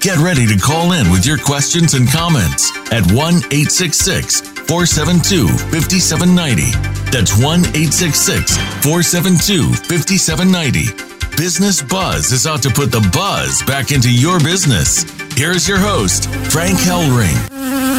Get ready to call in with your questions and comments at 1 866 472 5790. That's 1 866 472 5790. Business Buzz is out to put the buzz back into your business. Here's your host, Frank Hellring.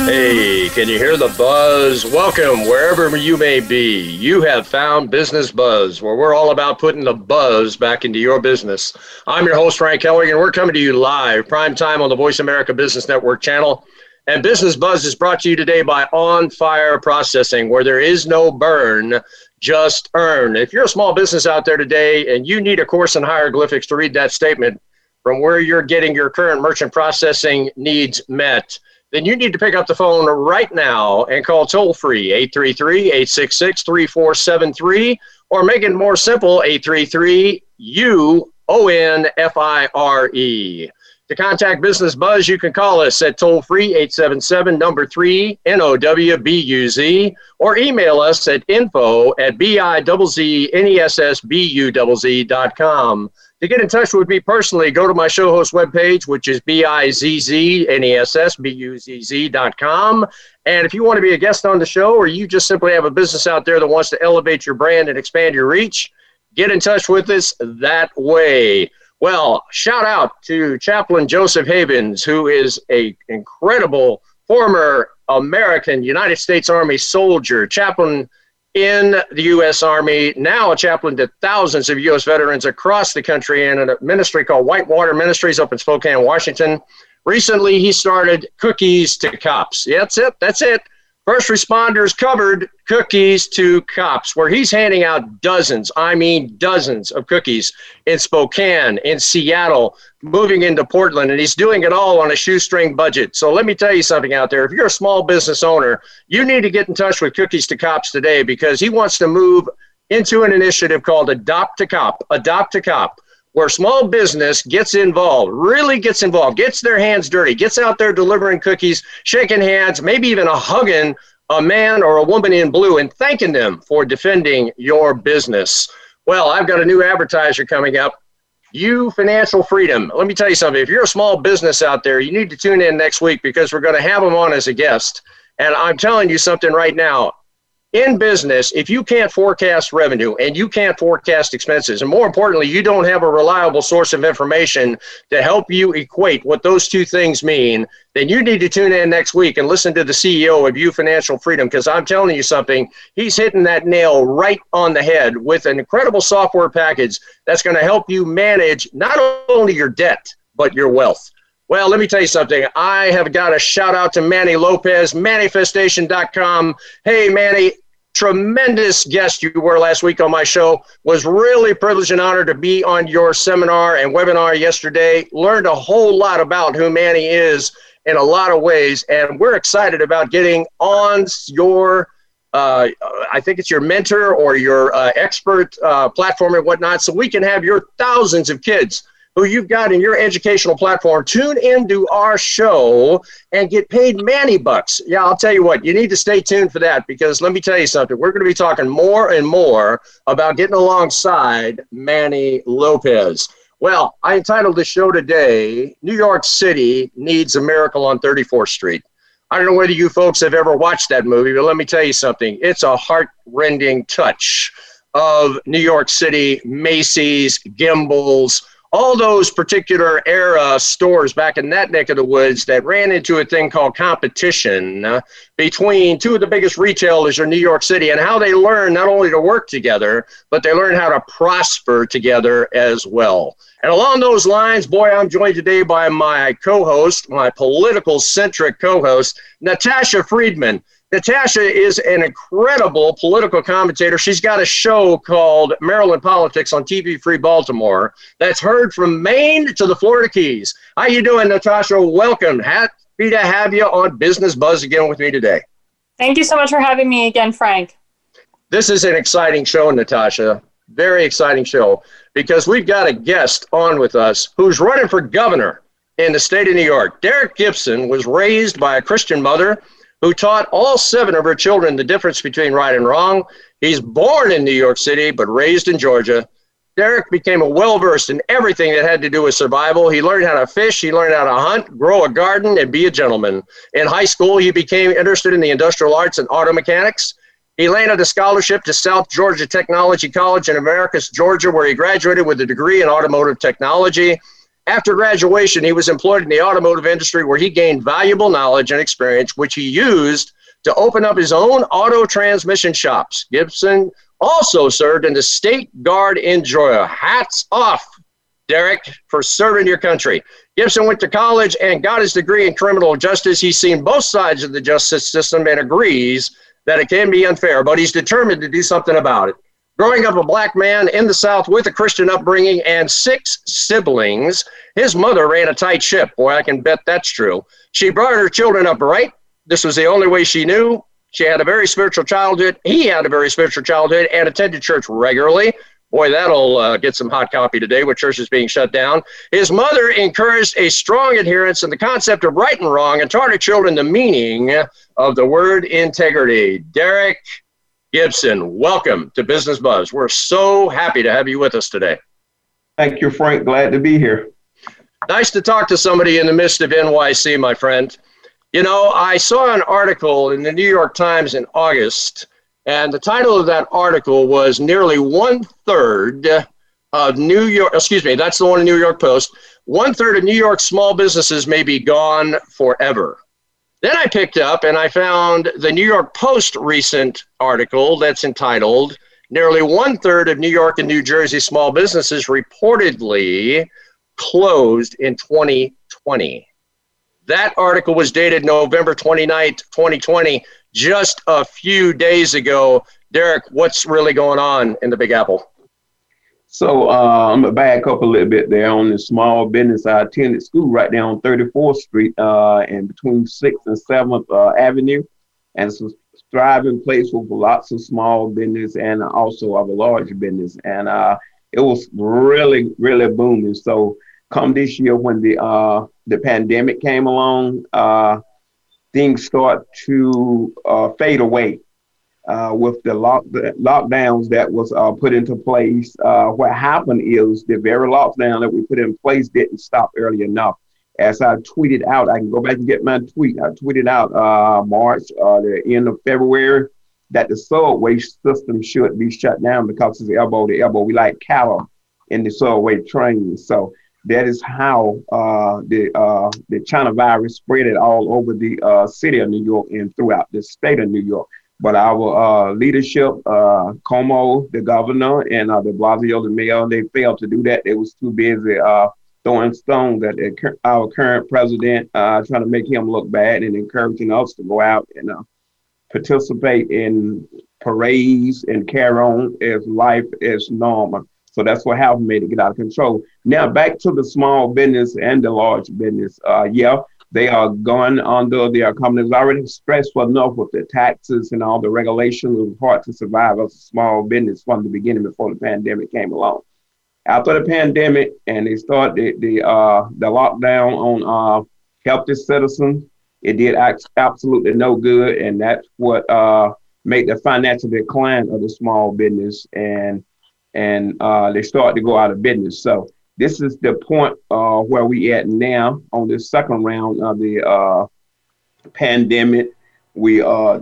Hey, can you hear the buzz? Welcome wherever you may be. You have found Business Buzz, where we're all about putting the buzz back into your business. I'm your host, Frank Hellring, and we're coming to you live, prime time on the Voice America Business Network channel. And Business Buzz is brought to you today by On Fire Processing, where there is no burn, just earn. If you're a small business out there today and you need a course in hieroglyphics to read that statement from where you're getting your current merchant processing needs met, then you need to pick up the phone right now and call toll free 833 866 3473 or make it more simple 833 U O N F I R E. To contact Business Buzz, you can call us at toll free 877 number 3 N O W B U Z or email us at info at B I Z N E S S B U Z dot com. To get in touch with me personally, go to my show host webpage, which is B-I-Z-Z-N-E-S-S-B-U-Z-Z dot com. And if you want to be a guest on the show or you just simply have a business out there that wants to elevate your brand and expand your reach, get in touch with us that way. Well, shout out to Chaplain Joseph Havens, who is a incredible former American United States Army soldier. Chaplain in the U.S. Army, now a chaplain to thousands of U.S. veterans across the country in a ministry called Whitewater Ministries up in Spokane, Washington. Recently, he started Cookies to Cops. Yeah, that's it. That's it. First responders covered cookies to cops, where he's handing out dozens, I mean dozens of cookies in Spokane, in Seattle, moving into Portland, and he's doing it all on a shoestring budget. So let me tell you something out there. If you're a small business owner, you need to get in touch with Cookies to Cops today because he wants to move into an initiative called Adopt a Cop. Adopt a Cop where small business gets involved, really gets involved, gets their hands dirty, gets out there delivering cookies, shaking hands, maybe even a hugging a man or a woman in blue and thanking them for defending your business. Well, I've got a new advertiser coming up. You Financial Freedom. Let me tell you something. If you're a small business out there, you need to tune in next week because we're going to have them on as a guest. And I'm telling you something right now in business, if you can't forecast revenue and you can't forecast expenses, and more importantly, you don't have a reliable source of information to help you equate what those two things mean, then you need to tune in next week and listen to the CEO of You Financial Freedom because I'm telling you something, he's hitting that nail right on the head with an incredible software package that's going to help you manage not only your debt, but your wealth. Well, let me tell you something. I have got a shout out to Manny Lopez, manifestation.com. Hey, Manny, tremendous guest you were last week on my show. Was really privileged and honored to be on your seminar and webinar yesterday. Learned a whole lot about who Manny is in a lot of ways, and we're excited about getting on your. Uh, I think it's your mentor or your uh, expert uh, platform and whatnot, so we can have your thousands of kids who you've got in your educational platform tune into our show and get paid Manny bucks. Yeah, I'll tell you what, you need to stay tuned for that because let me tell you something. We're going to be talking more and more about getting alongside Manny Lopez. Well, I entitled the show today, New York City Needs a Miracle on 34th Street. I don't know whether you folks have ever watched that movie, but let me tell you something. It's a heart-rending touch of New York City, Macy's, Gimbels, all those particular era stores back in that neck of the woods that ran into a thing called competition uh, between two of the biggest retailers in New York City and how they learn not only to work together, but they learn how to prosper together as well. And along those lines, boy, I'm joined today by my co host, my political centric co host, Natasha Friedman. Natasha is an incredible political commentator. She's got a show called Maryland Politics on TV Free Baltimore that's heard from Maine to the Florida Keys. How you doing, Natasha? Welcome. Happy happy to have you on Business Buzz again with me today. Thank you so much for having me again, Frank. This is an exciting show, Natasha. Very exciting show because we've got a guest on with us who's running for governor in the state of New York. Derek Gibson was raised by a Christian mother who taught all seven of her children the difference between right and wrong. He's born in New York City, but raised in Georgia. Derek became well versed in everything that had to do with survival. He learned how to fish, he learned how to hunt, grow a garden, and be a gentleman. In high school, he became interested in the industrial arts and auto mechanics. He landed a scholarship to South Georgia Technology College in Americus, Georgia, where he graduated with a degree in automotive technology. After graduation, he was employed in the automotive industry where he gained valuable knowledge and experience, which he used to open up his own auto transmission shops. Gibson also served in the State Guard in Georgia. Hats off, Derek, for serving your country. Gibson went to college and got his degree in criminal justice. He's seen both sides of the justice system and agrees that it can be unfair, but he's determined to do something about it. Growing up a black man in the South with a Christian upbringing and six siblings, his mother ran a tight ship. Boy, I can bet that's true. She brought her children up right. This was the only way she knew. She had a very spiritual childhood. He had a very spiritual childhood and attended church regularly. Boy, that'll uh, get some hot copy today with churches being shut down. His mother encouraged a strong adherence in the concept of right and wrong and taught her children the meaning of the word integrity. Derek Gibson, welcome to Business Buzz. We're so happy to have you with us today. Thank you, Frank. Glad to be here. Nice to talk to somebody in the midst of NYC, my friend. You know, I saw an article in the New York Times in August, and the title of that article was Nearly One Third of New York, excuse me, that's the one in New York Post. One third of New York small businesses may be gone forever. Then I picked up and I found the New York Post recent article that's entitled Nearly one third of New York and New Jersey small businesses reportedly closed in 2020. That article was dated November 29th, 2020, just a few days ago. Derek, what's really going on in the Big Apple? So uh, I'm gonna back up a little bit there on the small business. I attended school right there on 34th Street uh, and between 6th and 7th uh, Avenue, and it's a thriving place with lots of small business and also of a large business. And uh, it was really, really booming. So come this year when the uh, the pandemic came along, uh, things start to fade away uh, with the, lock, the lockdowns that was uh, put into place. Uh, what happened is the very lockdown that we put in place didn't stop early enough. As I tweeted out, I can go back and get my tweet. I tweeted out March, the end of February, that the subway system should be shut down because it's elbow to elbow. We like cattle in the subway train. So that is how uh, the uh, the China virus spread it all over the uh, city of New York and throughout the state of New York. But our uh, leadership, uh, Cuomo, the governor, and uh, Blasio, the mayor, they failed to do that. They was too busy throwing stones at our current president, trying to make him look bad and encouraging us to go out and participate in parades and carry on as life is normal. So that's what happened made it get out of control. Now back to the small business and the large business. Uh, yeah, they are going under their companies already stressful enough with the taxes and all the regulations. It was hard to survive as a small business from the beginning before the pandemic came along. After the pandemic and they started the the, uh, the lockdown on uh, healthy citizens, it did absolutely no good, and that's what uh, made the financial decline of the small business and and uh, they start to go out of business. So this is the point uh, where we at now on the second round of the uh, pandemic. We uh,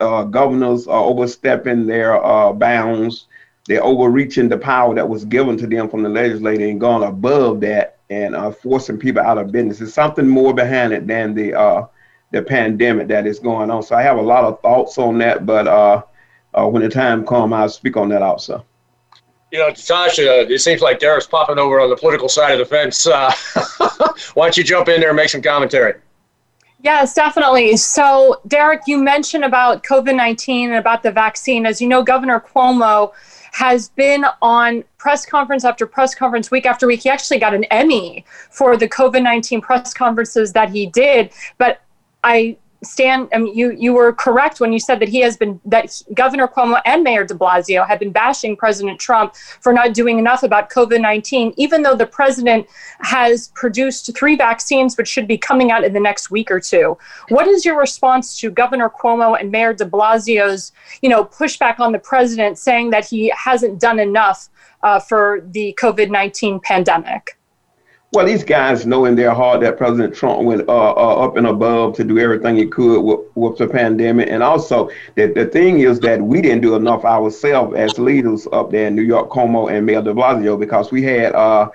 uh, governors are overstepping their uh, bounds. They're overreaching the power that was given to them from the legislature and going above that and forcing people out of business. There's something more behind it than the the pandemic that is going on. So I have a lot of thoughts on that, but when the time comes, I'll speak on that also you know, Tasha, it seems like Derek's popping over on the political side of the fence. Uh, why don't you jump in there and make some commentary? Yes, definitely. So, Derek, you mentioned about COVID 19 and about the vaccine. As you know, Governor Cuomo has been on press conference after press conference, week after week. He actually got an Emmy for the COVID 19 press conferences that he did. But I stand I mean, you you were correct when you said that he has been that governor cuomo and mayor de blasio have been bashing president trump for not doing enough about covid-19 even though the president has produced three vaccines which should be coming out in the next week or two. What is your response to governor cuomo and mayor de blasio's you know pushback on the president saying that he hasn't done enough uh, for the covid-19 pandemic well, these guys know in their heart that President Trump went uh, uh, up and above to do everything he could with, with the pandemic. And also, the, the thing is that we didn't do enough ourselves as leaders up there in New York, Cuomo and Mayor de Blasio, because we had uh,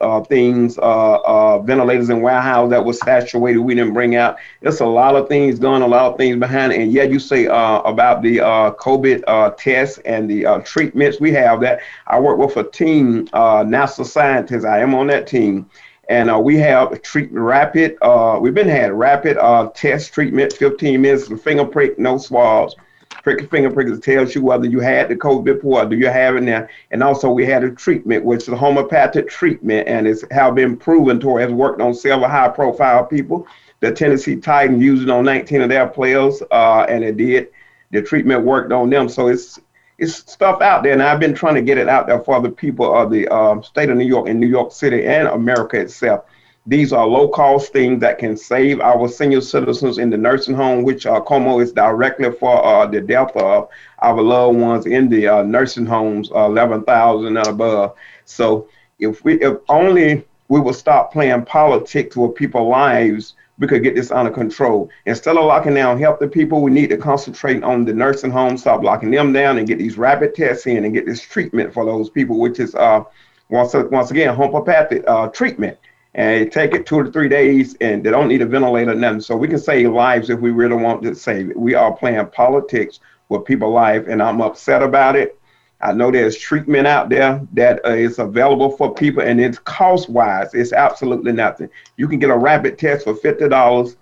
uh things, uh, uh, ventilators in warehouse that was saturated, we didn't bring out. There's a lot of things done, a lot of things behind it. And yeah, you say about the COVID tests and the treatments, we have that. I work with a team, NASA scientists, I am on that team and uh, we have treat rapid. Uh, we've been had rapid uh, test treatment, 15 minutes, finger prick, no swabs. Prick finger prick tells you whether you had the COVID before, do you have it now? And also we had a treatment, which is a homeopathic treatment, and it's have been proven to has worked on several high-profile people. The Tennessee Titans used it on 19 of their players, uh, and it did. The treatment worked on them, so it's it's stuff out there, and I've been trying to get it out there for the people of the um, state of New York and New York City and America itself. These are low cost things that can save our senior citizens in the nursing home, which uh, Cuomo is directly for uh, the death of our loved ones in the uh, nursing homes, uh, 11,000 and above. So if we, if only we will stop playing politics with people's lives we could get this under control. Instead of locking down healthy people, we need to concentrate on the nursing homes, stop locking them down, and get these rapid tests in and get this treatment for those people, which is uh, once once again homeopathic uh, treatment. And take it two to three days, and they don't need a ventilator, nothing. So we can save lives if we really want to save it. We are playing politics with people's life, and I'm upset about it. I know there's treatment out there that uh, is available for people, and it's cost wise, it's absolutely nothing. You can get a rapid test for fifty dollars.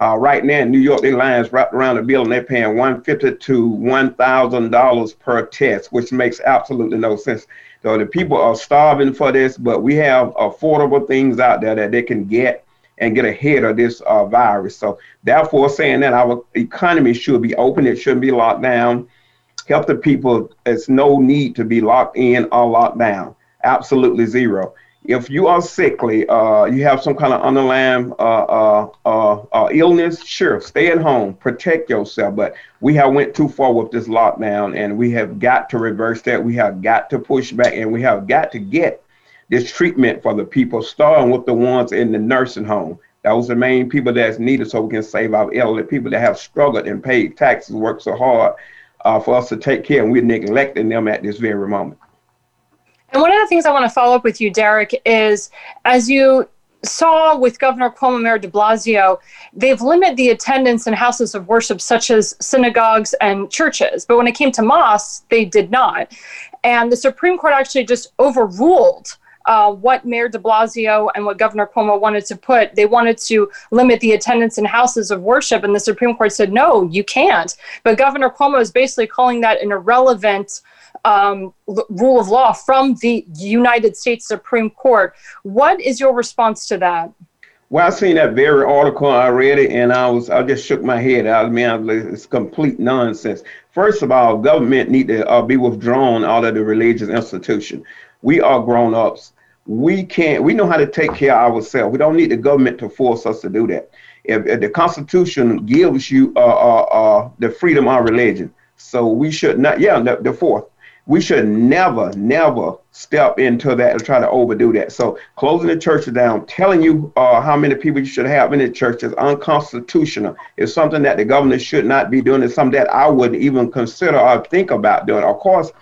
Uh, right now in New York, the lines wrapped around the building. They're paying one fifty to one thousand dollars per test, which makes absolutely no sense. So the people are starving for this, but we have affordable things out there that they can get and get ahead of this uh, virus. So therefore, saying that our economy should be open, it shouldn't be locked down help the people. There's no need to be locked in or locked down. Absolutely zero. If you are sickly, uh, you have some kind of underlying uh, uh, uh, uh, illness, sure, stay at home, protect yourself. But we have went too far with this lockdown, and we have got to reverse that. We have got to push back, and we have got to get this treatment for the people, starting with the ones in the nursing home. Those are the main people that's needed so we can save our elderly people that have struggled and paid taxes, worked so hard uh, for us to take care, and we're neglecting them at this very moment. And one of the things I want to follow up with you, Derek, is as you saw with Governor Cuomo, Mayor de Blasio, they've limited the attendance in houses of worship such as synagogues and churches. But when it came to mosques, they did not. And the Supreme Court actually just overruled uh, what Mayor de Blasio and what Governor Cuomo wanted to put. They wanted to limit the attendance in houses of worship, and the Supreme Court said, no, you can't. But Governor Cuomo is basically calling that an irrelevant um, l- rule of law from the United States Supreme Court. What is your response to that? Well, I seen that very article. I read it, and I was I just shook my head. I mean, it's complete nonsense. First of all, government need to uh, be withdrawn out of the religious institution. We are grown ups. We can't. We know how to take care of ourselves. We don't need the government to force us to do that. If, if the Constitution gives you uh, uh, uh, the freedom of religion, so we should not. Yeah, the, the fourth. We should never, never step into that and try to overdo that. So closing the churches down, telling you uh, how many people you should have in the church is unconstitutional. It's something that the government should not be doing. It's something that I wouldn't even consider or think about doing. Of course,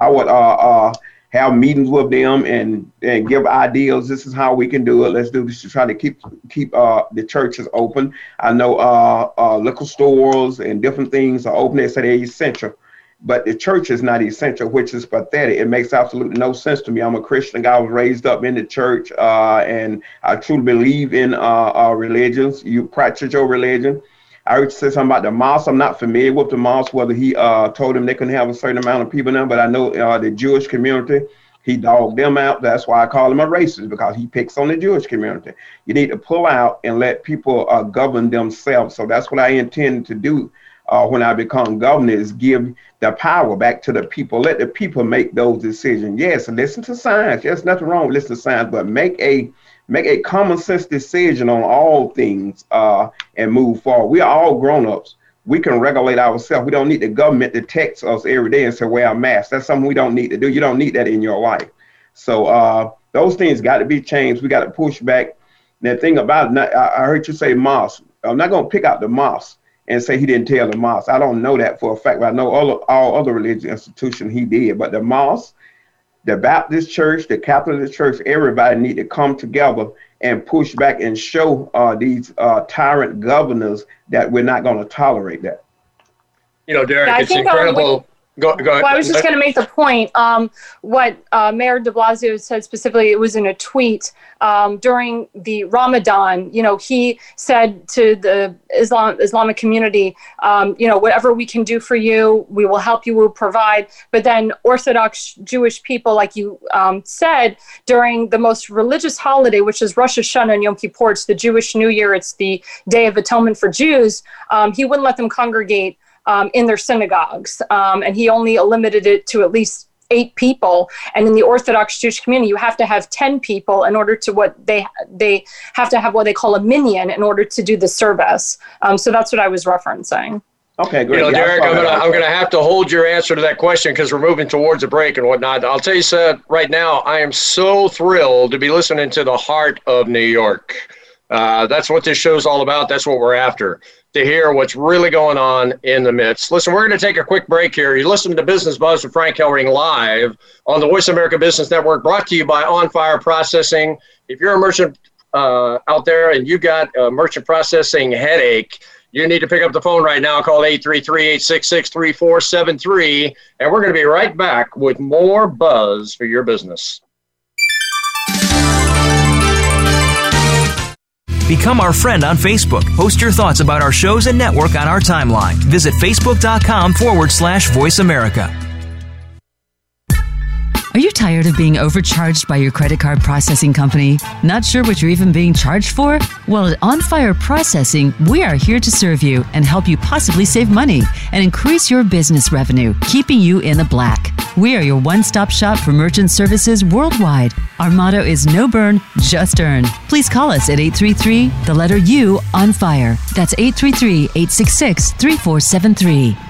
I would uh, uh, have meetings with them and and give ideas. This is how we can do it. Let's do this to try to keep keep uh, the churches open. I know uh, uh, liquor stores and different things are open. They say they're essential, but the church is not essential, which is pathetic. It makes absolutely no sense to me. I'm a Christian. I was raised up in the church, uh, and I truly believe in uh, our religions. You practice your religion. I heard you say something about the mosque. I'm not familiar with the mosque, whether he uh, told them they can have a certain amount of people now, but I know uh, the Jewish community He dogged them out. That's why I call him a racist because he picks on the Jewish community. You need to pull out and let people uh, govern themselves. So that's what I intend to do uh, when I become governor is give the power back to the people. Let the people make those decisions. Yes, listen to science. There's nothing wrong with listening to science, but make a make a common sense decision on all things uh, and move forward. We are all grown ups. We can regulate ourselves. We don't need the government to text us every day and say wear a mask. That's something we don't need to do. You don't need that in your life. So uh, those things got to be changed. We got to push back. The thing about it, I heard you say mosque. I'm not going to pick out the mosque and say he didn't tell the mosque. I don't know that for a fact, but I know all, all other religious institutions he did. But the mosque, the Baptist church, the Catholic church, everybody need to come together and push back and show uh, these uh, tyrant governors that we're not going to tolerate that. You know, Derek, yeah, it's incredible. Go, go ahead. Well, I was just going to make the point. Um, what uh, Mayor de Blasio said specifically, it was in a tweet um, during the Ramadan. You know, he said to the Islam Islamic community, um, you know, whatever we can do for you, we will help you, we'll provide. But then Orthodox Jewish people, like you um, said, during the most religious holiday, which is Rosh Hashanah and Yom Kippur, it's the Jewish New Year, it's the Day of Atonement for Jews. Um, he wouldn't let them congregate um, in their synagogues. Um, and he only limited it to at least eight people and in the orthodox jewish community you have to have 10 people in order to what they they have to have what they call a minyan in order to do the service um, so that's what i was referencing Okay, great. You know, yeah, Derek, I'm gonna I'm gonna have to hold your answer to that question because we're moving towards a break and whatnot. I'll tell you, sir, right now, I am so thrilled to be listening to the heart of New York. Uh, that's what this show's all about. That's what we're after to hear what's really going on in the midst. Listen, we're going to take a quick break here. You listen to Business Buzz with Frank Hellring live on the Voice America Business Network, brought to you by On Fire Processing. If you're a merchant uh, out there and you've got a merchant processing headache, you need to pick up the phone right now. Call 833-866-3473, and we're going to be right back with more buzz for your business. Become our friend on Facebook. Post your thoughts about our shows and network on our timeline. Visit facebook.com forward slash voice America. Are you tired of being overcharged by your credit card processing company? Not sure what you're even being charged for? Well, at On Fire Processing, we are here to serve you and help you possibly save money and increase your business revenue, keeping you in the black. We are your one stop shop for merchant services worldwide. Our motto is no burn, just earn. Please call us at 833 the letter U on fire. That's 833 866 3473.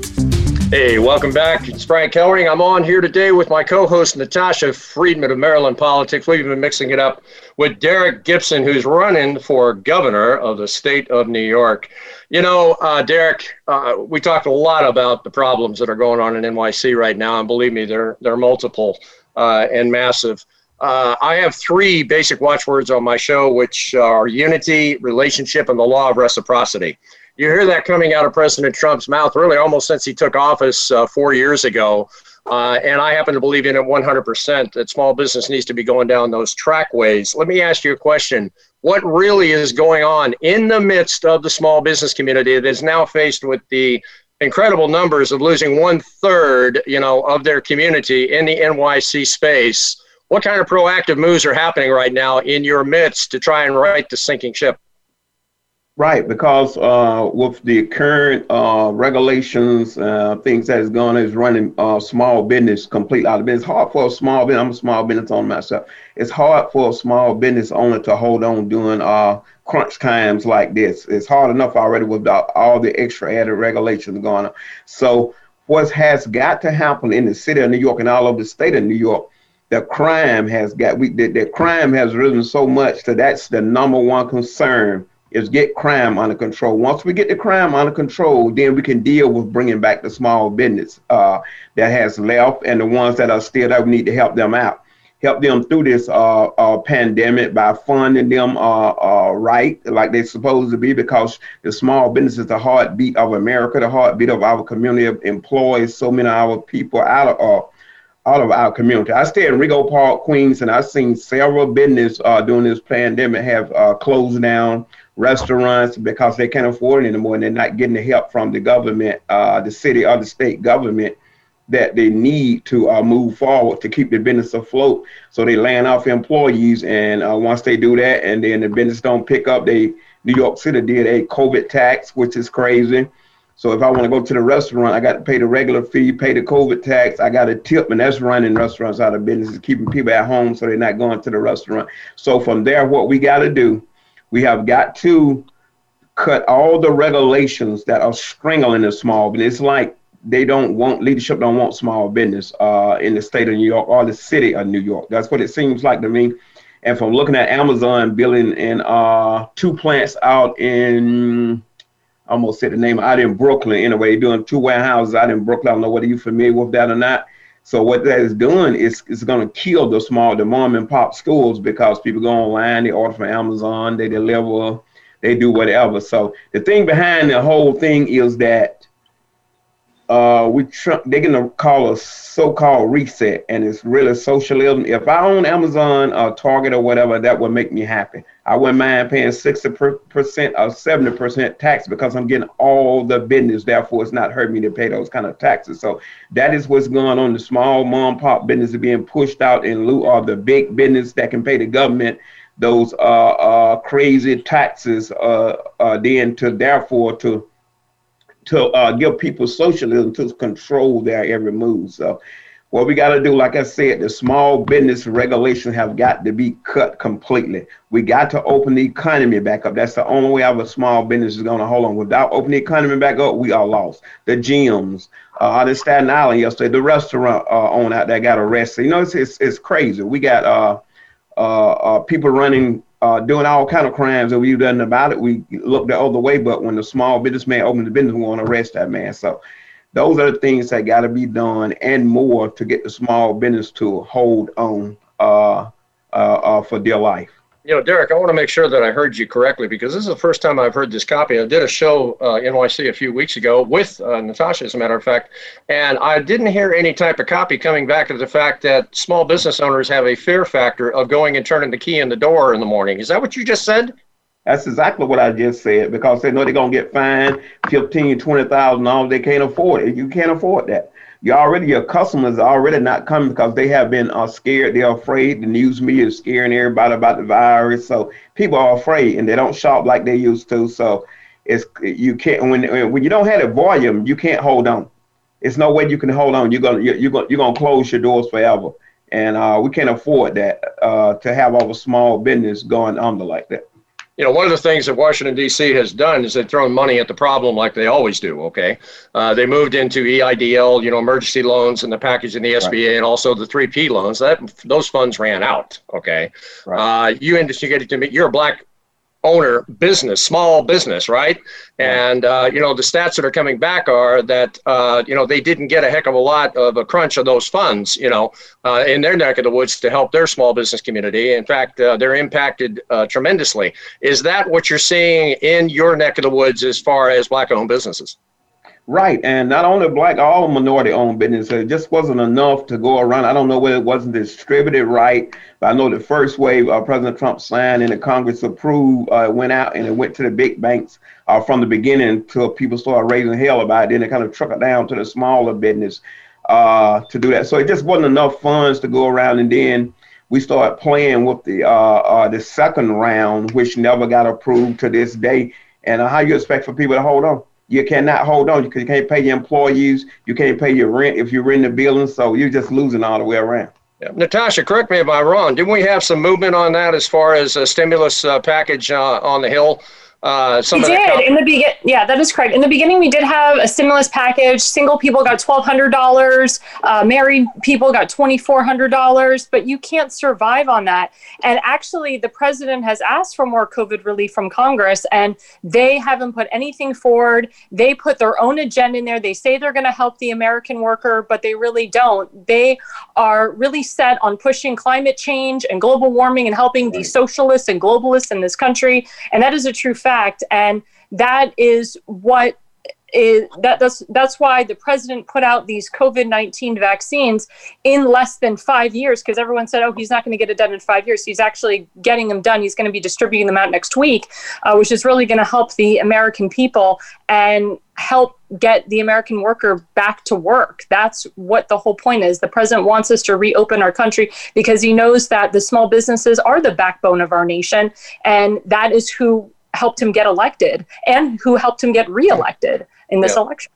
Hey, welcome back. It's Frank Hellring. I'm on here today with my co-host Natasha Friedman of Maryland Politics. We've been mixing it up with Derek Gibson, who's running for governor of the state of New York. You know, uh, Derek, uh, we talked a lot about the problems that are going on in NYC right now, and believe me, they're they're multiple uh, and massive. Uh, I have three basic watchwords on my show, which are unity, relationship, and the law of reciprocity you hear that coming out of President Trump's mouth really almost since he took office uh, four years ago. Uh, and I happen to believe in it 100% that small business needs to be going down those trackways. Let me ask you a question. What really is going on in the midst of the small business community that is now faced with the incredible numbers of losing one third, you know, of their community in the NYC space? What kind of proactive moves are happening right now in your midst to try and right the sinking ship? Right, because uh, with the current uh, regulations, uh, things that is going is running uh, small business completely out of business. It's hard for a small business. I'm a small business owner myself. It's hard for a small business owner to hold on during uh, crunch times like this. It's hard enough already without all the extra added regulations going on. So, what has got to happen in the city of New York and all over the state of New York the crime has got we the, the crime has risen so much that that's the number one concern is get crime under control. Once we get the crime under control, then we can deal with bringing back the small business uh, that has left and the ones that are still there. We need to help them out, help them through this uh, uh, pandemic by funding them uh, uh, right, like they're supposed to be, because the small business is the heartbeat of America, the heartbeat of our community, employs so many of our people out of uh, out of our community. I stay in Rego Park, Queens, and I've seen several business uh, during this pandemic have closed down restaurants because they can't afford it anymore and they're not getting the help from the government, uh, the city or the state government that they need to uh, move forward to keep the business afloat. So they laying off employees, and uh, once they do that, and then the business don't pick up, they New York City did a COVID tax, which is crazy. So if I want to go to the restaurant, I got to pay the regular fee, pay the COVID tax. I got to tip, and that's running restaurants out of business, keeping people at home so they're not going to the restaurant. So from there, what we got to do we have got to cut all the regulations that are strangling the small business. It's like they don't want leadership don't want small business uh, in the state of New York or the city of New York. That's what it seems like to me. And from looking at Amazon building in uh, two plants out in I almost said the name out in Brooklyn anyway, doing two warehouses out in Brooklyn. I don't know whether you're familiar with that or not. So what that is doing is is going to kill the small, the mom and pop schools because people go online, they order from Amazon, they deliver, they do whatever. So the thing behind the whole thing is that uh, we tr- they're gonna call a so-called reset, and it's really socialism. If I own Amazon or Target or whatever, that would make me happy. I wouldn't mind paying sixty percent or seventy percent tax because I'm getting all the business. Therefore, it's not hurting me to pay those kind of taxes. So that is what's going on. The small mom pop business is being pushed out in lieu of the big business that can pay the government those uh, uh, crazy taxes. Uh, uh then to therefore to to uh, give people socialism to control their every move. So, what we got to do, like I said, the small business regulations have got to be cut completely. We got to open the economy back up. That's the only way our small business is going to hold on. Without opening the economy back up, we are lost. The gyms, uh, out in Staten Island yesterday, the restaurant uh, owner out there got arrested. You know, it's it's, it's crazy. We got uh, uh, uh, people running uh, doing all kind of crimes and we've done about it. We look the other way, but when the small businessman opens the business, we want to arrest that man. So those are the things that got to be done and more to get the small business to hold on uh, uh, uh, for dear life you know, Derek, I want to make sure that I heard you correctly because this is the first time I've heard this copy. I did a show uh, NYC a few weeks ago with uh, Natasha, as a matter of fact, and I didn't hear any type of copy coming back to the fact that small business owners have a fear factor of going and turning the key in the door in the morning. Is that what you just said? That's exactly what I just said because they know they're gonna get fined fifteen, twenty thousand dollars. They can't afford it. You can't afford that. You already your customers are already not coming because they have been uh, scared. They're afraid. The news media is scaring everybody about the virus. So people are afraid and they don't shop like they used to. So it's you can't when when you don't have the volume, you can't hold on. It's no way you can hold on. You're gonna you're, gonna you're gonna close your doors forever, and uh, we can't afford that uh, to have our small business going under like that you know, one of the things that Washington, D.C. has done is they've thrown money at the problem like they always do, okay? Uh, they moved into EIDL, you know, emergency loans and the package in the SBA right. and also the 3P loans. That Those funds ran out, okay? Right. Uh, you indicated to me you're a black owner business, small business, right? And uh, you know the stats that are coming back are that uh, you know they didn't get a heck of a lot of a crunch of those funds, you know, uh, in their neck of the woods to help their small business community. In fact, uh, they're impacted uh, tremendously. Is that what you're seeing in your neck of the woods as far as black-owned businesses? Right, and not only black, all minority-owned businesses. It just wasn't enough to go around. I don't know whether it wasn't distributed right, but I know the first wave uh, President Trump signed and the Congress approved uh, went out and it went to the big banks uh, from the beginning until people started raising hell about it. Then it kind of trickled down to the smaller business uh, to do that. So it just wasn't enough funds to go around, and then we started playing with the uh, uh, the second round, which never got approved to this day. And how you expect for people to hold on? You cannot hold on because you can't pay your employees, you can't pay your rent if you're in the building, so you're just losing all the way around. Yeah. Natasha, correct me if I'm wrong. Didn't we have some movement on that as far as a stimulus uh, package uh, on the Hill? Uh, we did in the begin. Yeah, that is correct. In the beginning, we did have a stimulus package. Single people got twelve hundred dollars. Uh, married people got twenty four hundred dollars. But you can't survive on that. And actually, the president has asked for more COVID relief from Congress, and they haven't put anything forward. They put their own agenda in there. They say they're going to help the American worker, but they really don't. They are really set on pushing climate change and global warming and helping the socialists and globalists in this country. And that is a true fact fact. And that is what is that that's that's why the president put out these COVID-19 vaccines in less than five years because everyone said, oh, he's not going to get it done in five years. He's actually getting them done. He's going to be distributing them out next week, uh, which is really going to help the American people and help get the American worker back to work. That's what the whole point is. The president wants us to reopen our country because he knows that the small businesses are the backbone of our nation, and that is who helped him get elected and who helped him get reelected in this yeah. election.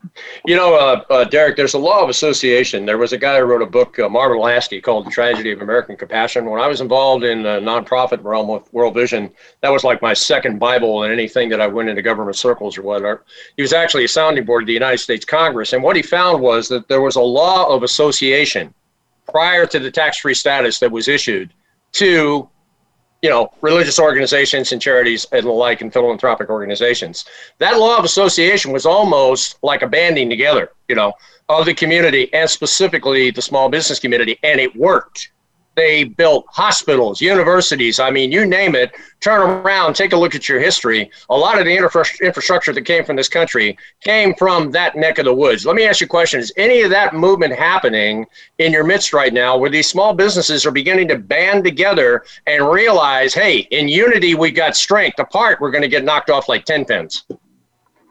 You know, uh, uh, Derek, there's a law of association. There was a guy who wrote a book, uh, Marvin Olasky, called The Tragedy of American Compassion. When I was involved in the nonprofit realm with World Vision, that was like my second Bible in anything that I went into government circles or whatever. He was actually a sounding board of the United States Congress. And what he found was that there was a law of association prior to the tax free status that was issued to you know, religious organizations and charities and the like and philanthropic organizations. That law of association was almost like a banding together, you know, of the community and specifically the small business community, and it worked. They built hospitals, universities. I mean, you name it. Turn around, take a look at your history. A lot of the infrastructure that came from this country came from that neck of the woods. Let me ask you a question: Is any of that movement happening in your midst right now, where these small businesses are beginning to band together and realize, hey, in unity we got strength. Apart, we're going to get knocked off like ten pins.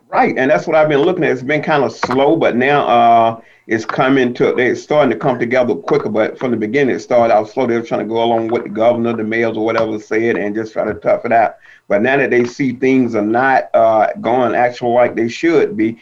Right, and that's what I've been looking at. It's been kind of slow, but now. Uh, it's coming to they're starting to come together quicker. But from the beginning, it started out slow. They were trying to go along with the governor, the mayors, or whatever said, and just try to tough it out. But now that they see things are not uh, going actual like they should be,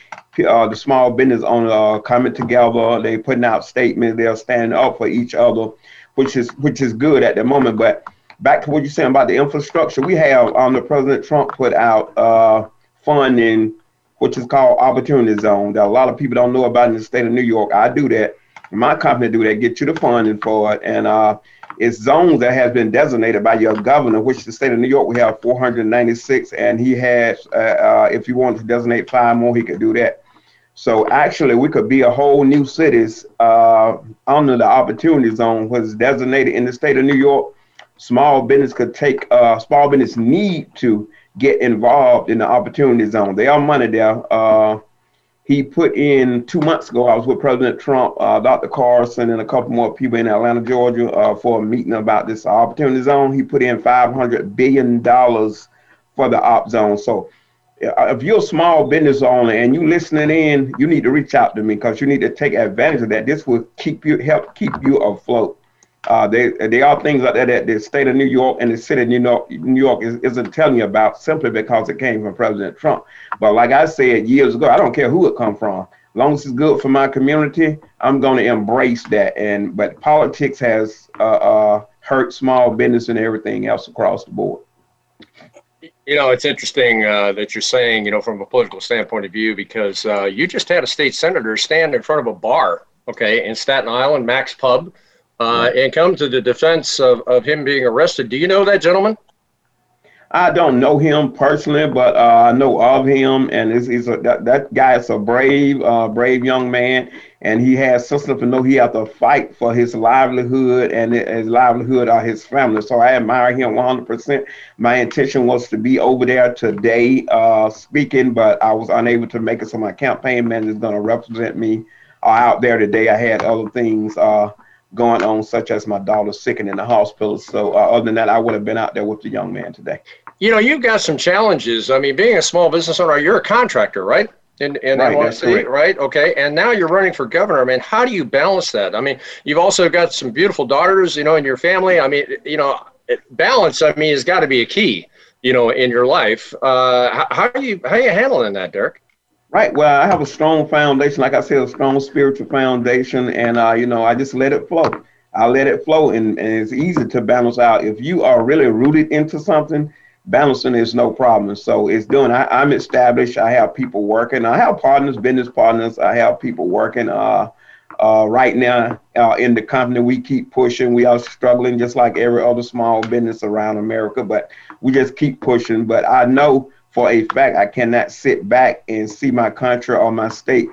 uh, the small business owners are coming together. They putting out statements. They're standing up for each other, which is which is good at the moment. But back to what you're saying about the infrastructure, we have um, the President Trump put out uh, funding which is called Opportunity Zone that a lot of people don't know about in the state of New York. I do that. My company do that, get you the funding for it. And uh, it's zones that has been designated by your governor, which the state of New York, we have 496. And he has, uh, uh, if you want to designate five more, he could do that. So actually, we could be a whole new cities uh, under the opportunity zone, was designated in the state of New York. Small business could take, uh, small business need to get involved in the opportunity zone. There are money there. Uh, he put in two months ago. I was with President Trump, uh, Dr. Carson, and a couple more people in Atlanta, Georgia, uh, for a meeting about this opportunity zone. He put in 500 billion dollars for the op zone. So if you're a small business owner and you're listening in, you need to reach out to me because you need to take advantage of that. This will keep you help keep you afloat. Uh, they they are things like that that the state of New York and the city of New York, New York is, isn't telling you about simply because it came from President Trump. But like I said years ago, I don't care who it come from. As long as it's good for my community, I'm going to embrace that. And but politics has uh, uh, hurt small business and everything else across the board. You know, it's interesting uh, that you're saying, you know, from a political standpoint of view, because uh, you just had a state senator stand in front of a bar, okay, in Staten Island, Max Pub, uh, and come to the defense of, of him being arrested. Do you know that gentleman? I don't know him personally, but uh, I know of him, and he's, he's a, that, that guy is a brave, uh, brave young man, and he has something to know he has to fight for his livelihood and his livelihood of his family. So I admire him 100%. My intention was to be over there today uh, speaking, but I was unable to make it, so my campaign manager is going to represent me uh, out there today. I had other things uh, going on, such as my daughter sicking in the hospital. So uh, other than that, I would have been out there with the young man today. You know, you've got some challenges. I mean, being a small business owner, you're a contractor, right? In, in right, NYC, right? Okay. And now you're running for governor. I mean, how do you balance that? I mean, you've also got some beautiful daughters, you know, in your family. I mean, you know, balance, I mean, has got to be a key, you know, in your life. Uh, how, how are you, how are you handling that, Derek? Right. Well, I have a strong foundation, like I said, a strong spiritual foundation, and uh, you know, I just let it flow. I let it flow, and, and it's easy to balance out. If you are really rooted into something, balancing is no problem. So it's doing. I, am established. I have people working. I have partners, business partners. I have people working. Uh, uh, right now uh, in the company, we keep pushing. We are struggling just like every other small business around America, but we just keep pushing. But I know for a fact I cannot sit back and see my country or my state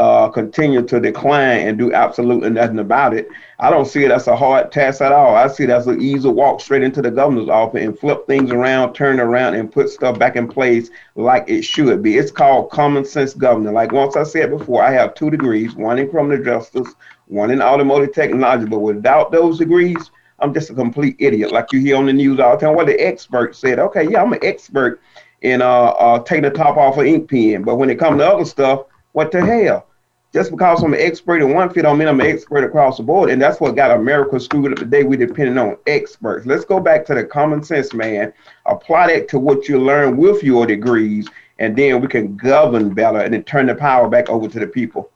uh, continue to decline and do absolutely nothing about it. I don't see it as a hard task at all. I see it as an easy walk straight into the governor's office and flip things around, turn around, and put stuff back in place like it should be. It's called common sense government. Like once I said before, I have two degrees, one in criminal justice, one in automotive technology. But without those degrees, I'm just a complete idiot. Like you hear on the news all the time. What the expert said, okay, yeah, I'm an expert in uh, uh, taking the top off of ink pen. But when it comes to other stuff, what the hell? Just because I'm an expert in one field, I mean I'm an expert across the board, and that's what got America screwed up today. We're depending on experts. Let's go back to the common sense, man. Apply that to what you learn with your degrees, and then we can govern better and then turn the power back over to the people.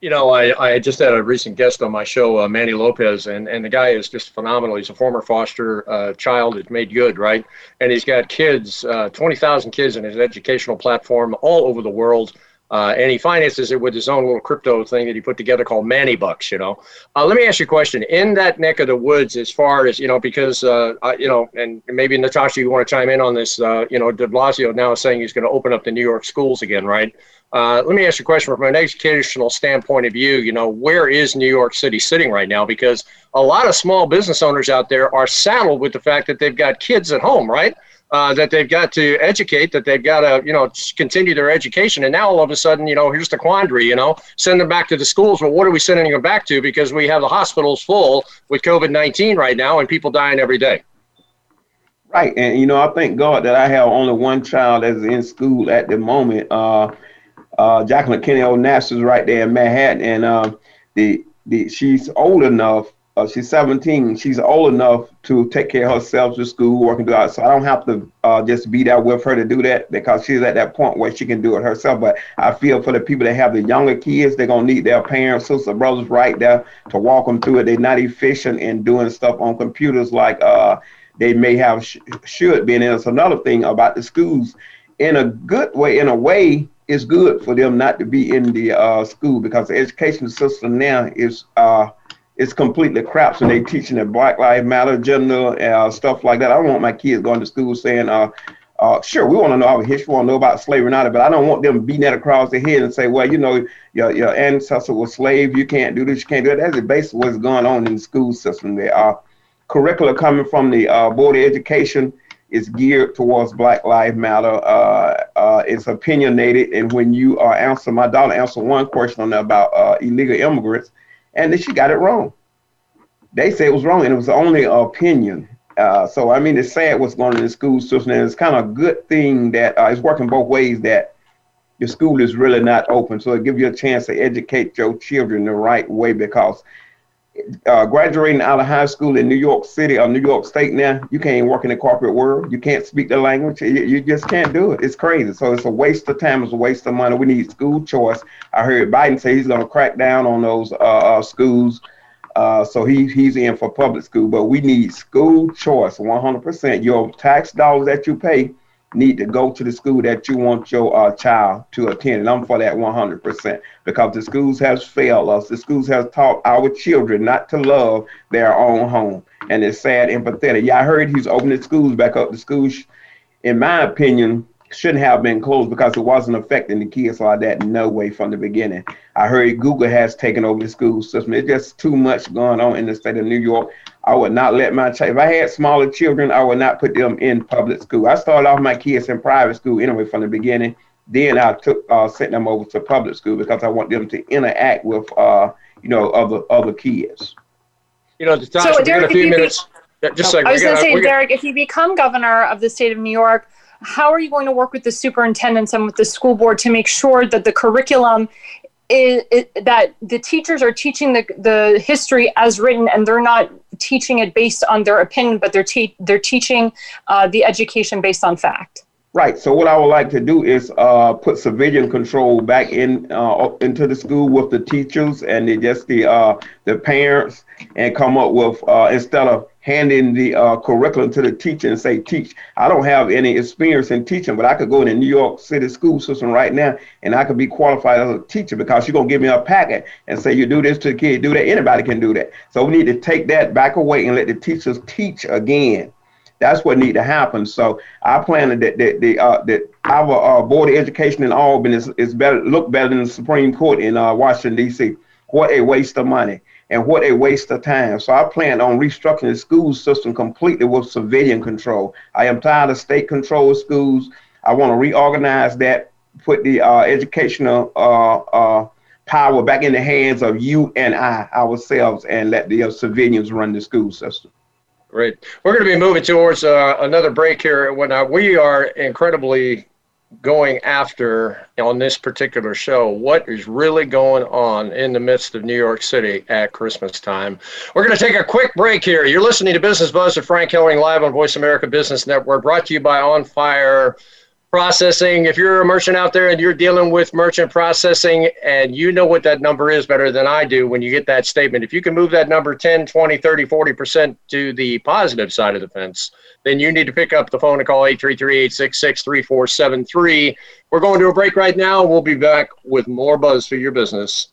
You know, I, I just had a recent guest on my show, uh, Manny Lopez, and, and the guy is just phenomenal. He's a former foster uh, child that's made good, right? And he's got kids, uh, 20,000 kids in his educational platform all over the world. Uh, and he finances it with his own little crypto thing that he put together called Manny Bucks. You know, uh, let me ask you a question. In that neck of the woods, as far as you know, because uh, I, you know, and maybe Natasha, you want to chime in on this. Uh, you know, De Blasio now is saying he's going to open up the New York schools again, right? Uh, let me ask you a question from an educational standpoint of view. You know, where is New York City sitting right now? Because a lot of small business owners out there are saddled with the fact that they've got kids at home, right? Uh, that they've got to educate, that they've got to, you know, continue their education. And now all of a sudden, you know, here's the quandary, you know, send them back to the schools. Well, what are we sending them back to? Because we have the hospitals full with COVID 19 right now and people dying every day. Right. And, you know, I thank God that I have only one child that's in school at the moment. Uh, uh, Jacqueline Kennedy Onassis is right there in Manhattan. And uh, the, the she's old enough uh, she's 17. She's old enough to take care of herself to school, working do So I don't have to uh, just be there with her to do that because she's at that point where she can do it herself. But I feel for the people that have the younger kids, they're gonna need their parents, sisters, brothers right there to walk them through it. They're not efficient in doing stuff on computers like uh, they may have sh- should be. And it's another thing about the schools. In a good way, in a way, it's good for them not to be in the uh, school because the education system now is uh, it's completely crap. So they teaching the Black Lives Matter agenda, uh, stuff like that. I don't want my kids going to school saying, uh, uh, sure, we want to know our history, we want to know about slavery and all that, but I don't want them beating that across the head and say, well, you know, your, your ancestor was slave, you can't do this, you can't do that. That's basically what's going on in the school system. The are curricula coming from the uh, Board of Education is geared towards Black Lives Matter. Uh, uh, it's opinionated, and when you uh, answer, my daughter answered one question about uh, illegal immigrants, and then she got it wrong. They say it was wrong, and it was only an opinion. Uh, so I mean, it's sad what's going on in the school system, and it's kind of a good thing that uh, it's working both ways. That your school is really not open, so it gives you a chance to educate your children the right way because uh, graduating out of high school in New York City or New York State now, you can't work in the corporate world. You can't speak the language. You, you, just can't do it. It's crazy. So it's a waste of time. It's a waste of money. We need school choice. I heard Biden say he's going to crack down on those uh, uh, schools. Uh, so he, he's in for public school, but we need school choice 100%. Your tax dollars that you pay need to go to the school that you want your uh, child to attend. And I'm for that 100% because the schools has failed us. The schools has taught our children not to love their own home. And it's sad and pathetic. Yeah, I heard he's opening schools back up. The schools, in my opinion, shouldn't have been closed because it wasn't affecting the kids like that no way from the beginning. I heard Google has taken over the school system. It's just too much going on in the state of New York. I would not let my child, if I had smaller children, I would not put them in public school. I started off my kids in private school anyway from the beginning. Then I took uh, sent them over to public school because I want them to interact with, uh, you know, other other kids. You know, Tasha, so, Derek, a few minutes. Be, just oh, I was going to say, Derek, if you become governor of the state of New York, how are you going to work with the superintendents and with the school board to make sure that the curriculum is, that the teachers are teaching the, the history as written and they're not teaching it based on their opinion but they're, te- they're teaching uh, the education based on fact Right. So what I would like to do is uh, put civilian control back in uh, into the school with the teachers and the, just the uh, the parents, and come up with uh, instead of handing the uh, curriculum to the teacher and say teach. I don't have any experience in teaching, but I could go in the New York City school system right now and I could be qualified as a teacher because you're gonna give me a packet and say you do this to the kid, do that. Anybody can do that. So we need to take that back away and let the teachers teach again that's what need to happen. So I plan that that the uh, that our uh, board of education in Albany is, is better look better than the Supreme Court in uh, Washington D.C. What a waste of money and what a waste of time. So I plan on restructuring the school system completely with civilian control. I am tired of state control of schools. I want to reorganize that, put the uh, educational uh, uh, power back in the hands of you and I ourselves, and let the civilians run the school system. Great. We're going to be moving towards uh, another break here. When uh, we are incredibly going after on this particular show what is really going on in the midst of New York City at Christmas time. We're going to take a quick break here. You're listening to Business Buzz with Frank Hellring live on Voice America Business Network, brought to you by On Fire processing. If you're a merchant out there and you're dealing with merchant processing and you know what that number is better than I do when you get that statement, if you can move that number 10, 20, 30, 40% to the positive side of the fence, then you need to pick up the phone and call 833-866-3473. We're going to a break right now. We'll be back with more buzz for your business.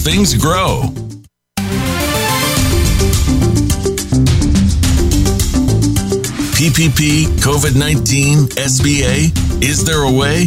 things grow. PPP, COVID 19, SBA? Is there a way?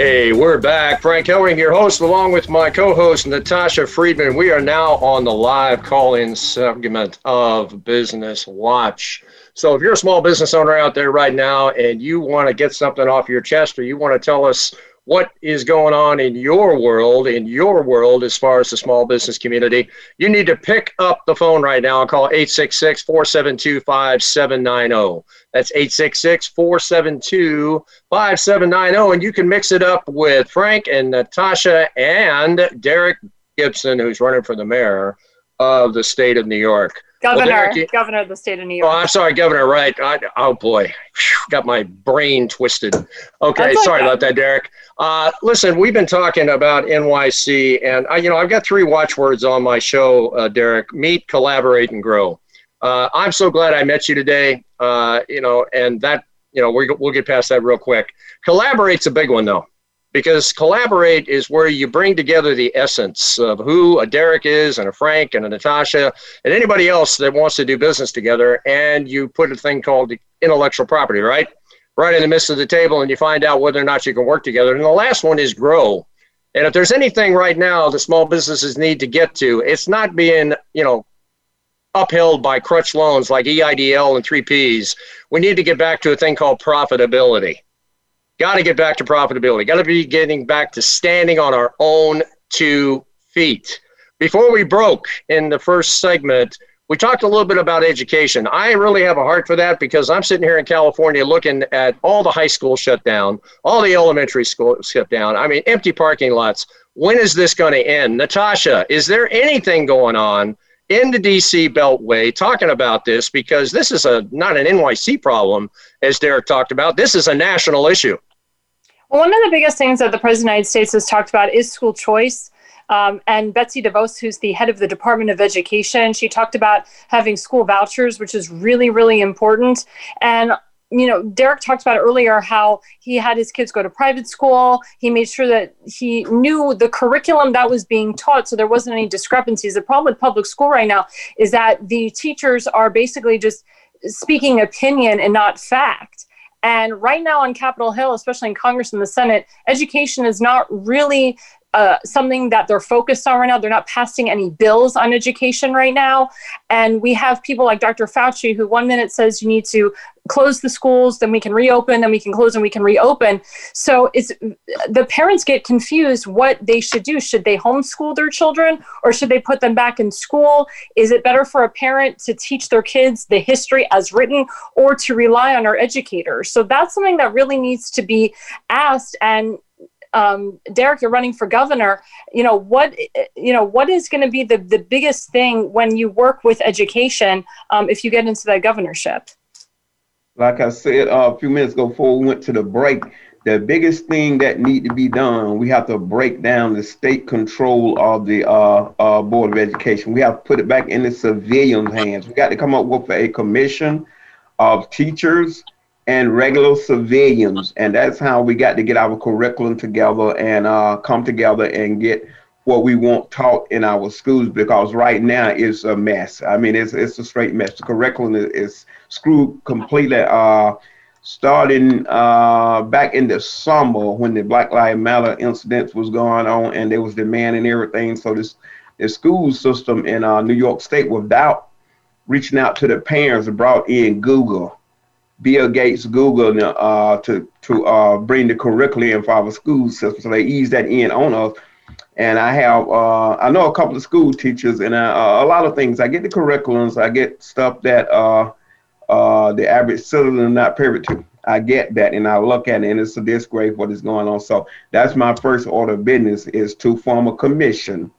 Hey, we're back. Frank Hellring, your host, along with my co host, Natasha Friedman. We are now on the live call in segment of Business Watch. So, if you're a small business owner out there right now and you want to get something off your chest or you want to tell us what is going on in your world, in your world, as far as the small business community, you need to pick up the phone right now and call 866 472 5790. That's 866 472 5790. And you can mix it up with Frank and Natasha and Derek Gibson, who's running for the mayor of the state of New York. Governor, well, Derek, governor of the state of New York. Oh, I'm sorry, governor. Right. I, oh boy, got my brain twisted. Okay, sorry about that, Derek. Uh, listen, we've been talking about NYC, and I, you know, I've got three watchwords on my show, uh, Derek: meet, collaborate, and grow. Uh, I'm so glad I met you today. Uh, you know, and that, you know, we, we'll get past that real quick. Collaborate's a big one, though because collaborate is where you bring together the essence of who a Derek is and a Frank and a Natasha and anybody else that wants to do business together, and you put a thing called intellectual property, right? Right in the midst of the table, and you find out whether or not you can work together. And the last one is grow. And if there's anything right now the small businesses need to get to, it's not being, you know, upheld by crutch loans like EIDL and 3Ps. We need to get back to a thing called profitability Got to get back to profitability. Got to be getting back to standing on our own two feet. Before we broke in the first segment, we talked a little bit about education. I really have a heart for that because I'm sitting here in California looking at all the high schools shut down, all the elementary schools shut down. I mean, empty parking lots. When is this going to end? Natasha, is there anything going on in the DC Beltway talking about this? Because this is a not an NYC problem, as Derek talked about. This is a national issue. Well, one of the biggest things that the President of the United States has talked about is school choice. Um, and Betsy DeVos, who's the head of the Department of Education, she talked about having school vouchers, which is really, really important. And you know, Derek talked about earlier how he had his kids go to private school. He made sure that he knew the curriculum that was being taught, so there wasn't any discrepancies. The problem with public school right now is that the teachers are basically just speaking opinion and not fact. And right now on Capitol Hill, especially in Congress and the Senate, education is not really uh, something that they're focused on right now. They're not passing any bills on education right now. And we have people like Dr. Fauci, who one minute says you need to close the schools, then we can reopen, then we can close and we can reopen. So it's the parents get confused what they should do. Should they homeschool their children or should they put them back in school? Is it better for a parent to teach their kids the history as written or to rely on our educators? So that's something that really needs to be asked and um, Derek, you're running for governor. You know what? You know what is going to be the the biggest thing when you work with education um, if you get into that governorship? Like I said uh, a few minutes ago before we went to the break, the biggest thing that need to be done, we have to break down the state control of the uh, uh, Board of Education. We have to put it back in the civilians' hands. We got to come up with a commission of teachers and regular civilians. And that's how we got to get our curriculum together and uh, come together and get what we want taught in our schools because right now it's a mess. I mean, it's, it's a straight mess. The curriculum is, is screwed completely. Uh, starting uh, back in the summer when the Black Lives Matter incidents was going on and there was demanding everything. So this the school system in uh, New York State without reaching out to the parents brought in Google, Bill Gates Google uh, to to uh, bring the curriculum for our school system. So they ease that in on us. And I have uh, I know a couple of school teachers and uh, a lot of things. I get the curriculums. I get stuff that uh, uh, the average citizen not privy to. I get that and I look at it and it's a disgrace what is going on. So that's my first order of business is to form a commission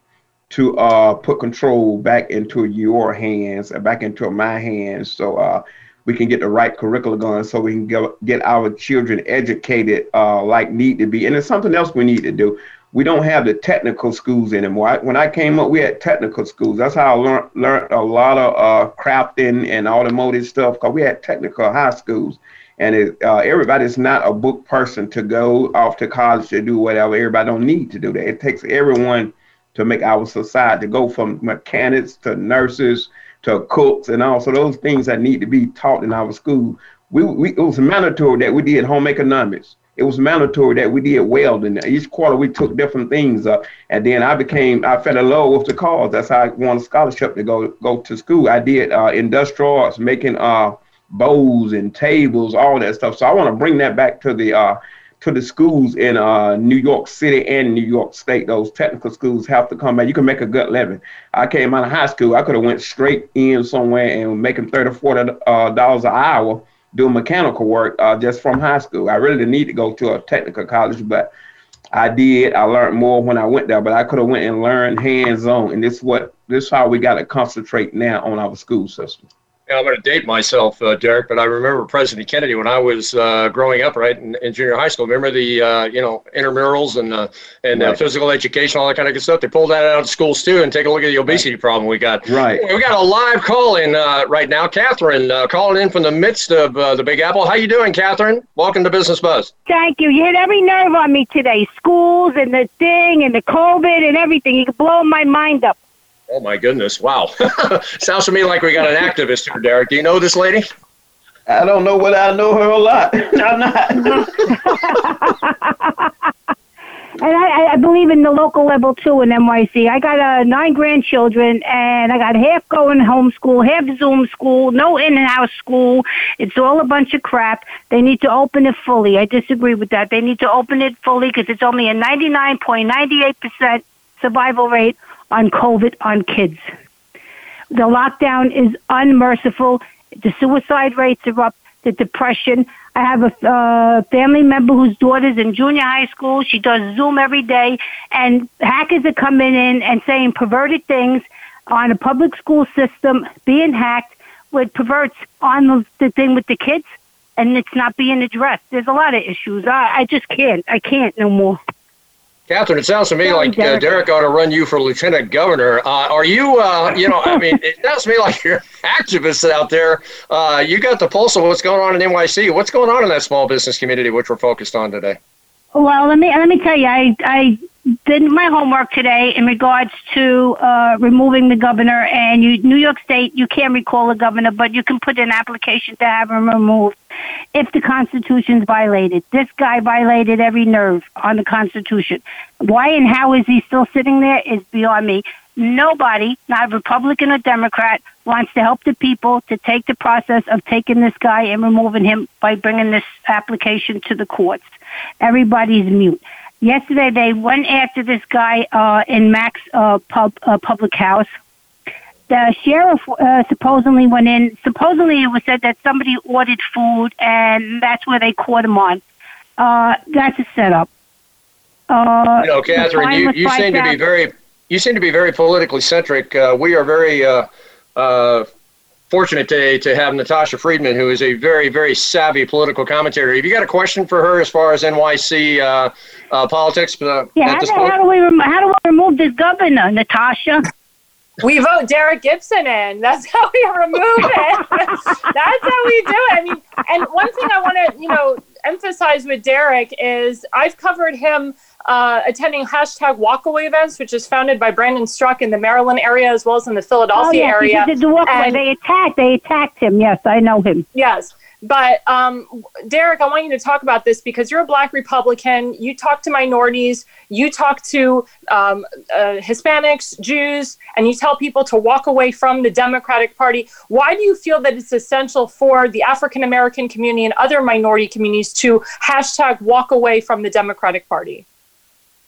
to put control back into your hands, back into my hands, so we can get the right curriculum going, so we can get, get our children educated uh, like need to be. And it's something else we need to do. We don't have the technical schools anymore. I, when I came up, we had technical schools. That's how I learned learned a lot of uh, crafting and automotive stuff because we had technical high schools. And it, uh, everybody's not a book person to go off to college to do whatever. Everybody don't need to do that. It takes everyone to make our society go from mechanics to nurses to cooks and also those things that need to be taught in our school. We, we it was mandatory that we did home economics. It was mandatory that we did welding. Each quarter we took different things up, and then I became I fell in love with the cause. That's how I won a scholarship to go go to school. I did uh, industrial arts, making uh, bows and tables, all that stuff. So I want to bring that back to the uh, to the schools in uh, New York City and New York State. Those technical schools have to come back. You can make a good living. I came out of high school. I could have went straight in somewhere and making 30 40 uh, dollars an hour doing mechanical work uh, just from high school. I really didn't need to go to a technical college, but I did. I learned more when I went there, but I could have went and learned hands on. And this what this is how we got to concentrate now on our school system. I'm going to date myself, uh, Derek, but I remember President Kennedy when I was uh, growing up, right, in, in, junior high school. Remember the, uh, you know, intramurals and uh, and uh, right. physical education, all that kind of good stuff. They pulled that out of schools too, and take a look at the obesity right. problem we got. Right. We got a live call in uh, right now, Catherine, calling in from the midst of the Big Apple. How you doing, Catherine? Welcome to Business Buzz. Thank you. You hit every nerve on me today. Schools and the thing and the COVID and everything. You blow my mind up. Oh my goodness! Wow, sounds to me like we got an activist here, Derek. Do you know this lady? I don't know whether I know her a lot. I'm not. and I, I believe in the local level too in NYC. I got uh, nine grandchildren, and I got half going homeschool, half Zoom school, no in and out school. It's all a bunch of crap. They need to open it fully. I disagree with that. They need to open it fully because it's only a 99.98% survival rate on COVID on kids. The lockdown is unmerciful. The suicide rates are up. The depression. I have a uh, family member whose daughter's in junior high school. She does Zoom every day, and hackers are coming in and saying perverted things on a public school system being hacked with perverts on the, the thing with the kids, and it's not being addressed. There's a lot of issues. I, I just can't. I can't no more. Catherine, it sounds to me like uh, Derek ought to run you for lieutenant governor. Uh, are you, uh, you know, I mean, it sounds to me like you're activists out there. Uh, you got the pulse of what's going on in NYC. What's going on in that small business community, which we're focused on today? Well, let me let me tell you, I I did my homework today in regards to uh, removing the governor. And you, New York State, you can't recall a governor, but you can put an application to have him removed if the Constitution's violated. This guy violated every nerve on the Constitution. Why and how is he still sitting there is beyond me. Nobody, not a Republican or Democrat, wants to help the people to take the process of taking this guy and removing him by bringing this application to the courts. Everybody's mute. Yesterday, they went after this guy uh, in Mac's uh, pub, uh, Public House. The sheriff uh, supposedly went in. Supposedly, it was said that somebody ordered food, and that's where they caught him on. Uh, that's a setup. Uh, you know, Catherine, you, you seem to be very you seem to be very politically centric. Uh, we are very uh, uh, fortunate today to have Natasha Friedman, who is a very, very savvy political commentator. Have you got a question for her as far as NYC uh, uh, politics? Uh, yeah, how how, do we rem- how do we remove this governor, Natasha? We vote Derek Gibson in. That's how we remove it. That's how we do it. I mean, and one thing I want to, you know, emphasize with Derek is I've covered him – uh, attending hashtag walkaway events, which is founded by Brandon Straka in the Maryland area as well as in the Philadelphia oh, yes, area. He did the walkaway. And, they attacked. They attacked him. Yes, I know him. Yes. But um, Derek, I want you to talk about this because you're a Black Republican. You talk to minorities, you talk to um, uh, Hispanics, Jews, and you tell people to walk away from the Democratic Party. Why do you feel that it's essential for the African American community and other minority communities to hashtag walk away from the Democratic Party?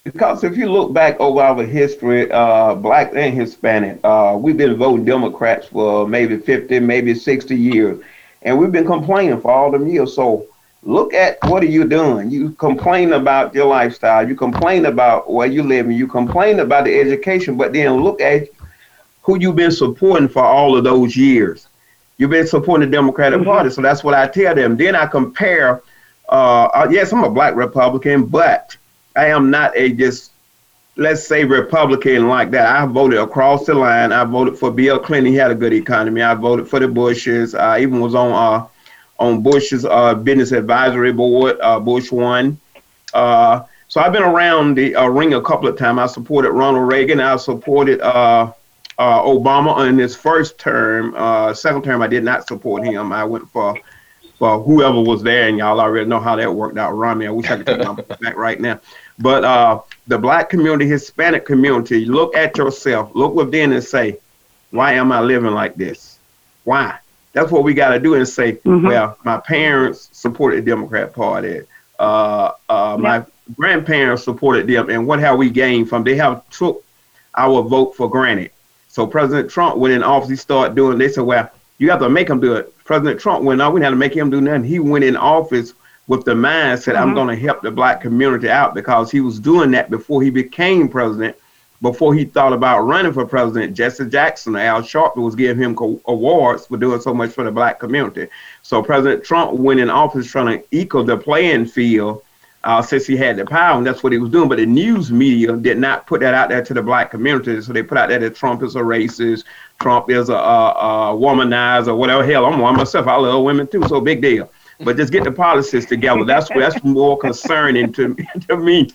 Because if you look back over our history, uh, black and Hispanic, uh, we've been voting Democrats for maybe 50, maybe 60 years and we've been complaining for all them years. So look at what are you doing? You complain about your lifestyle, you complain about where you live, and you complain about the education, but then look at who you've been supporting for all of those years. You've been supporting the Democratic mm-hmm. Party, so that's what I tell them. Then I compare. Uh, uh, yes, I'm a black Republican, but I am not a just let's say Republican like that. I voted across the line. I voted for Bill Clinton. He had a good economy. I voted for the Bushes. I even was on uh, on Bush's uh, business advisory board. Uh, Bush one. Uh, so I've been around the uh, ring a couple of times. I supported Ronald Reagan. I supported uh, Obama in his first term. second term, I did not support him. I went for for whoever was there, and y'all already know how that worked out me. I wish I could take my back right now. But uh, the black community, Hispanic community, look at yourself, look within and say, why am I living like this? Why? That's what we got to do and say, mm-hmm. well, my parents supported the Democrat Party. Uh, uh, my grandparents supported them. And what have we gained from They have took our vote for granted. So President Trump went in office, he started doing, they said, well, you have to make him do it. President Trump went on, we had to make him do nothing. He went in office with the mindset, mm-hmm. I'm going to help the black community out because he was doing that before he became president. Before he thought about running for president, Jesse Jackson, Al Sharpton was giving him co- awards for doing so much for the black community. So President Trump went in office trying to equal the playing field uh, since he had the power, and that's what he was doing. But the news media did not put that out there to the black community. So they put out there that Trump is a racist, Trump is a, a, a womanizer, whatever. Hell, I'm one myself. I love women too, so big deal. But just get the policies together. That's that's more concerning to to me.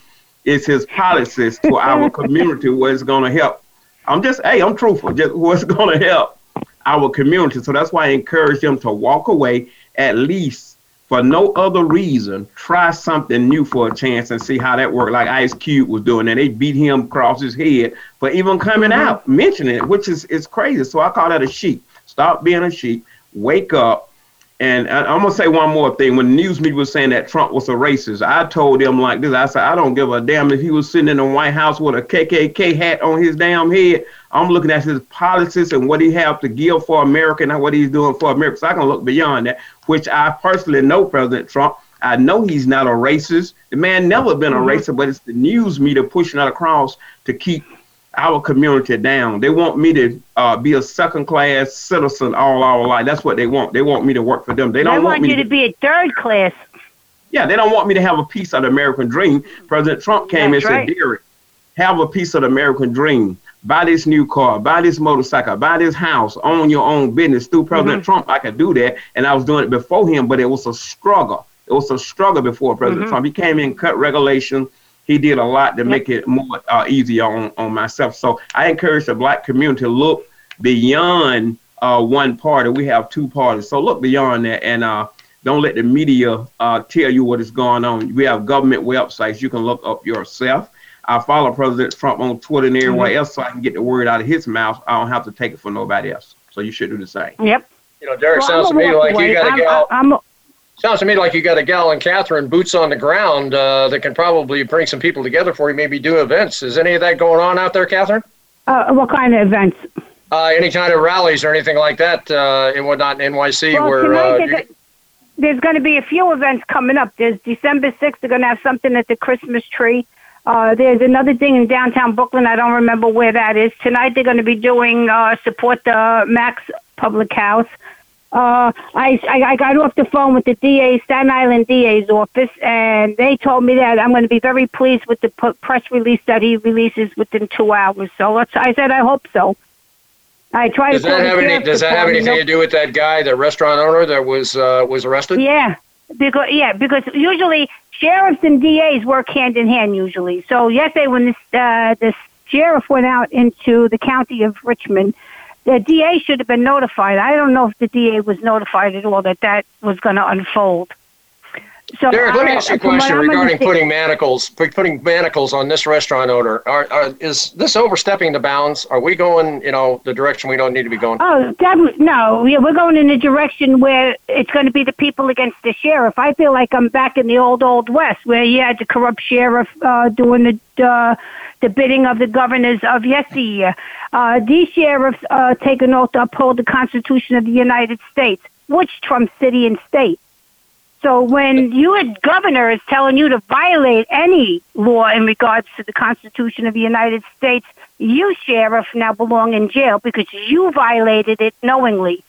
Is his policies to our community what's going to help. I'm just hey, I'm truthful. Just what's going to help our community. So that's why I encourage them to walk away at least for no other reason. Try something new for a chance and see how that works. Like Ice Cube was doing, and they beat him across his head for even coming mm-hmm. out mentioning it, which is is crazy. So I call that a sheep. Stop being a sheep. Wake up and I, am gonna say one more thing. When the news media was saying that Trump was a racist, I told them like this. I said, I don't give a damn if he was sitting in the White House with a KKK hat on his damn head. I'm looking at his policies and what he have to give for America and what he's doing for America. So I can look beyond that, which I personally know President Trump. I know he's not a racist. The man never been a mm-hmm. racist, but it's the news media pushing that across to keep our community down. They want me to uh, be a second class citizen all our life. That's what they want. They want me to work for them. They don't they want, want you to, be a third class. Yeah, they don't want me to have a piece of the American dream. President Trump came That's and right. said, Derek, have a piece of the American dream. Buy this new car, buy this motorcycle, buy this house, own your own business. Through President mm-hmm. Trump, I could do that. And I was doing it before him, but it was a struggle. It was a struggle before President mm-hmm. Trump. He came in, cut regulation, he did a lot to make it more uh, easier on, on myself. So I encourage the black community to look beyond uh, one party. We have two parties. So look beyond that and uh, don't let the media uh, tell you what is going on. We have government websites you can look up yourself. I follow President Trump on Twitter and everywhere mm-hmm. else so I can get the word out of his mouth. I don't have to take it from nobody else. So you should do the same. Yep. You know, Derek well, sounds to me like away. you got to go. I'm, I'm, Sounds to me like you got a gal in Catherine, boots on the ground, uh, that can probably bring some people together for you, maybe do events. Is any of that going on out there, Catherine? Uh, what kind of events? Uh, any kind of rallies or anything like that uh, in whatnot in NYC well, where uh, there's, there's going to be a few events coming up. There's December 6th, they're going to have something at the Christmas tree. Uh, there's another thing in downtown Brooklyn. I don't remember where that is. Tonight they're going to be doing uh, support the Mac's Public House uh, I, I, I got off the phone with the DA, Staten Island DA's office, and they told me that I'm going to be very pleased with the press release that he releases within two hours. So let's, I said I hope so. I try does to. That have any, does that have anything to do with that guy, the restaurant owner that was uh, was arrested? Yeah, because yeah, because usually sheriffs and DAs work hand in hand usually. So yesterday when this uh, the sheriff went out into the county of Richmond the DA should have been notified. I don't know if the DA was notified at all that that was going to unfold. So Derek, let me ask you a question regarding putting manacles, putting manacles on this restaurant owner. Are, are, is this overstepping the bounds? Are we going, you know, the direction we don't need to be going? Oh, definitely no. Yeah, we're going in a direction where it's going to be the people against the sheriff. I feel like I'm back in the old old west where you had the corrupt sheriff uh, doing the uh, the bidding of the governors of yesteryear. Uh, these sheriffs uh, take an oath to uphold the Constitution of the United States, which trumps city and state. So when you governor is telling you to violate any law in regards to the Constitution of the United States, you, sheriff, now belong in jail because you violated it knowingly.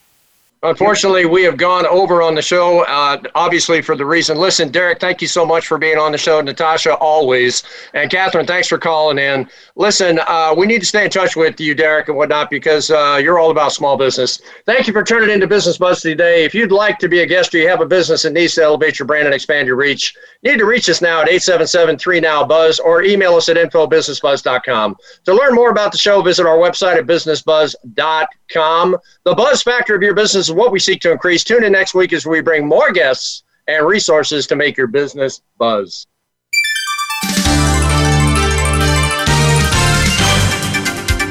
Unfortunately, we have gone over on the show, uh, obviously for the reason. Listen, Derek, thank you so much for being on the show. Natasha, always. And Catherine, thanks for calling in. Listen, uh, we need to stay in touch with you, Derek, and whatnot, because uh, you're all about small business. Thank you for turning into Business Buzz today. If you'd like to be a guest or you have a business that needs to elevate your brand and expand your reach, need to reach us now at 877-3NOW-BUZZ or email us at infobusinessbuzz.com. To learn more about the show, visit our website at bizznessbuzz.com. The buzz factor of your business is what we seek to increase. Tune in next week as we bring more guests and resources to make your business buzz.